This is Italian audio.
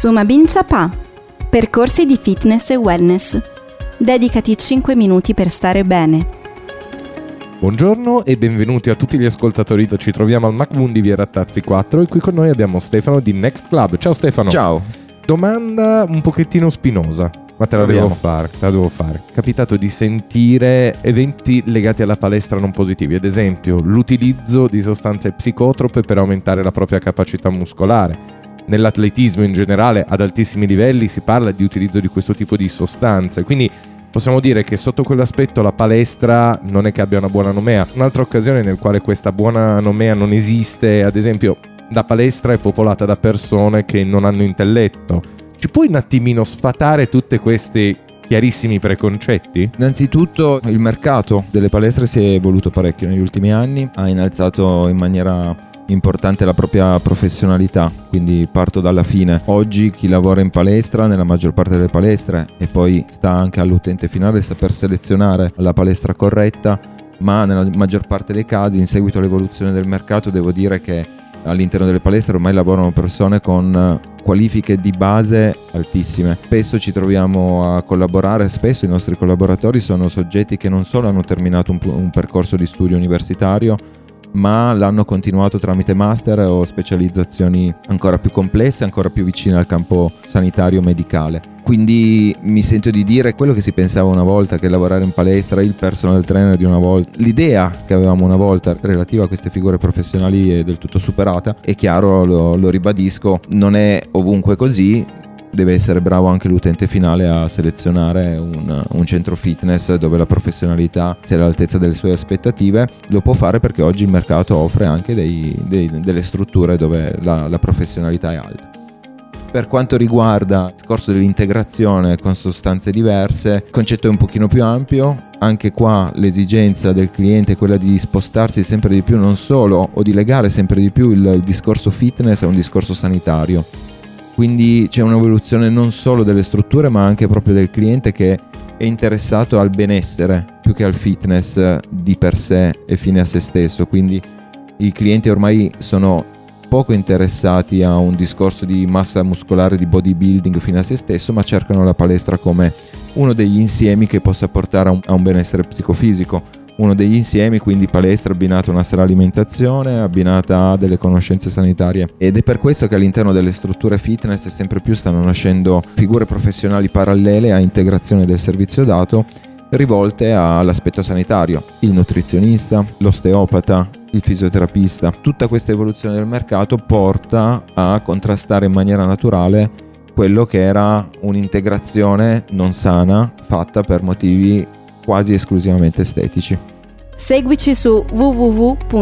Sumabin Chapa. Percorsi di fitness e wellness. Dedicati 5 minuti per stare bene. Buongiorno e benvenuti a tutti gli ascoltatori. Ci troviamo al MacBoon di Via Rattazzi 4 e qui con noi abbiamo Stefano di Next Club. Ciao Stefano. Ciao. Domanda un pochettino spinosa, ma te la Proviamo. devo fare, te la devo fare. È capitato di sentire eventi legati alla palestra non positivi, ad esempio l'utilizzo di sostanze psicotrope per aumentare la propria capacità muscolare. Nell'atletismo in generale ad altissimi livelli si parla di utilizzo di questo tipo di sostanze, quindi Possiamo dire che sotto quell'aspetto la palestra non è che abbia una buona nomea. Un'altra occasione nel quale questa buona nomea non esiste, ad esempio, la palestra è popolata da persone che non hanno intelletto. Ci puoi un attimino sfatare tutti questi chiarissimi preconcetti? Innanzitutto il mercato delle palestre si è evoluto parecchio negli ultimi anni, ha innalzato in maniera importante la propria professionalità, quindi parto dalla fine. Oggi chi lavora in palestra, nella maggior parte delle palestre, e poi sta anche all'utente finale saper selezionare la palestra corretta, ma nella maggior parte dei casi, in seguito all'evoluzione del mercato, devo dire che all'interno delle palestre ormai lavorano persone con qualifiche di base altissime. Spesso ci troviamo a collaborare, spesso i nostri collaboratori sono soggetti che non solo hanno terminato un, un percorso di studio universitario, ma l'hanno continuato tramite master o specializzazioni ancora più complesse, ancora più vicine al campo sanitario medicale. Quindi mi sento di dire quello che si pensava una volta, che lavorare in palestra, il personal trainer di una volta, l'idea che avevamo una volta relativa a queste figure professionali è del tutto superata. È chiaro, lo, lo ribadisco, non è ovunque così, deve essere bravo anche l'utente finale a selezionare un, un, centro fitness dove la professionalità sia all'altezza delle sue aspettative. Lo può fare perché oggi il mercato offre anche dei, dei, delle strutture dove la, la professionalità è alta. Per quanto riguarda il discorso dell'integrazione con sostanze diverse, il concetto è un pochino più ampio, anche qua l'esigenza del cliente è quella di spostarsi sempre di più non solo o di legare sempre di più il, il discorso fitness a un discorso sanitario quindi c'è un'evoluzione non solo delle strutture ma anche proprio del cliente che è interessato al benessere più che al fitness di per sé e fine a se stesso, quindi i clienti ormai sono poco interessati a un discorso di massa muscolare, di bodybuilding fine a se stesso, ma cercano la palestra come uno degli insiemi che possa portare a un, a un benessere psicofisico uno degli insiemi, quindi palestra abbinata a una sana alimentazione, abbinata a delle conoscenze sanitarie. Ed è per questo che all'interno delle strutture fitness sempre più stanno nascendo figure professionali parallele a integrazione del servizio dato rivolte all'aspetto sanitario, il nutrizionista, l'osteopata, il fisioterapista. Tutta questa evoluzione del mercato porta a contrastare in maniera naturale quello che era un'integrazione non sana fatta per motivi quasi esclusivamente estetici. Seguici su www.mboom.it.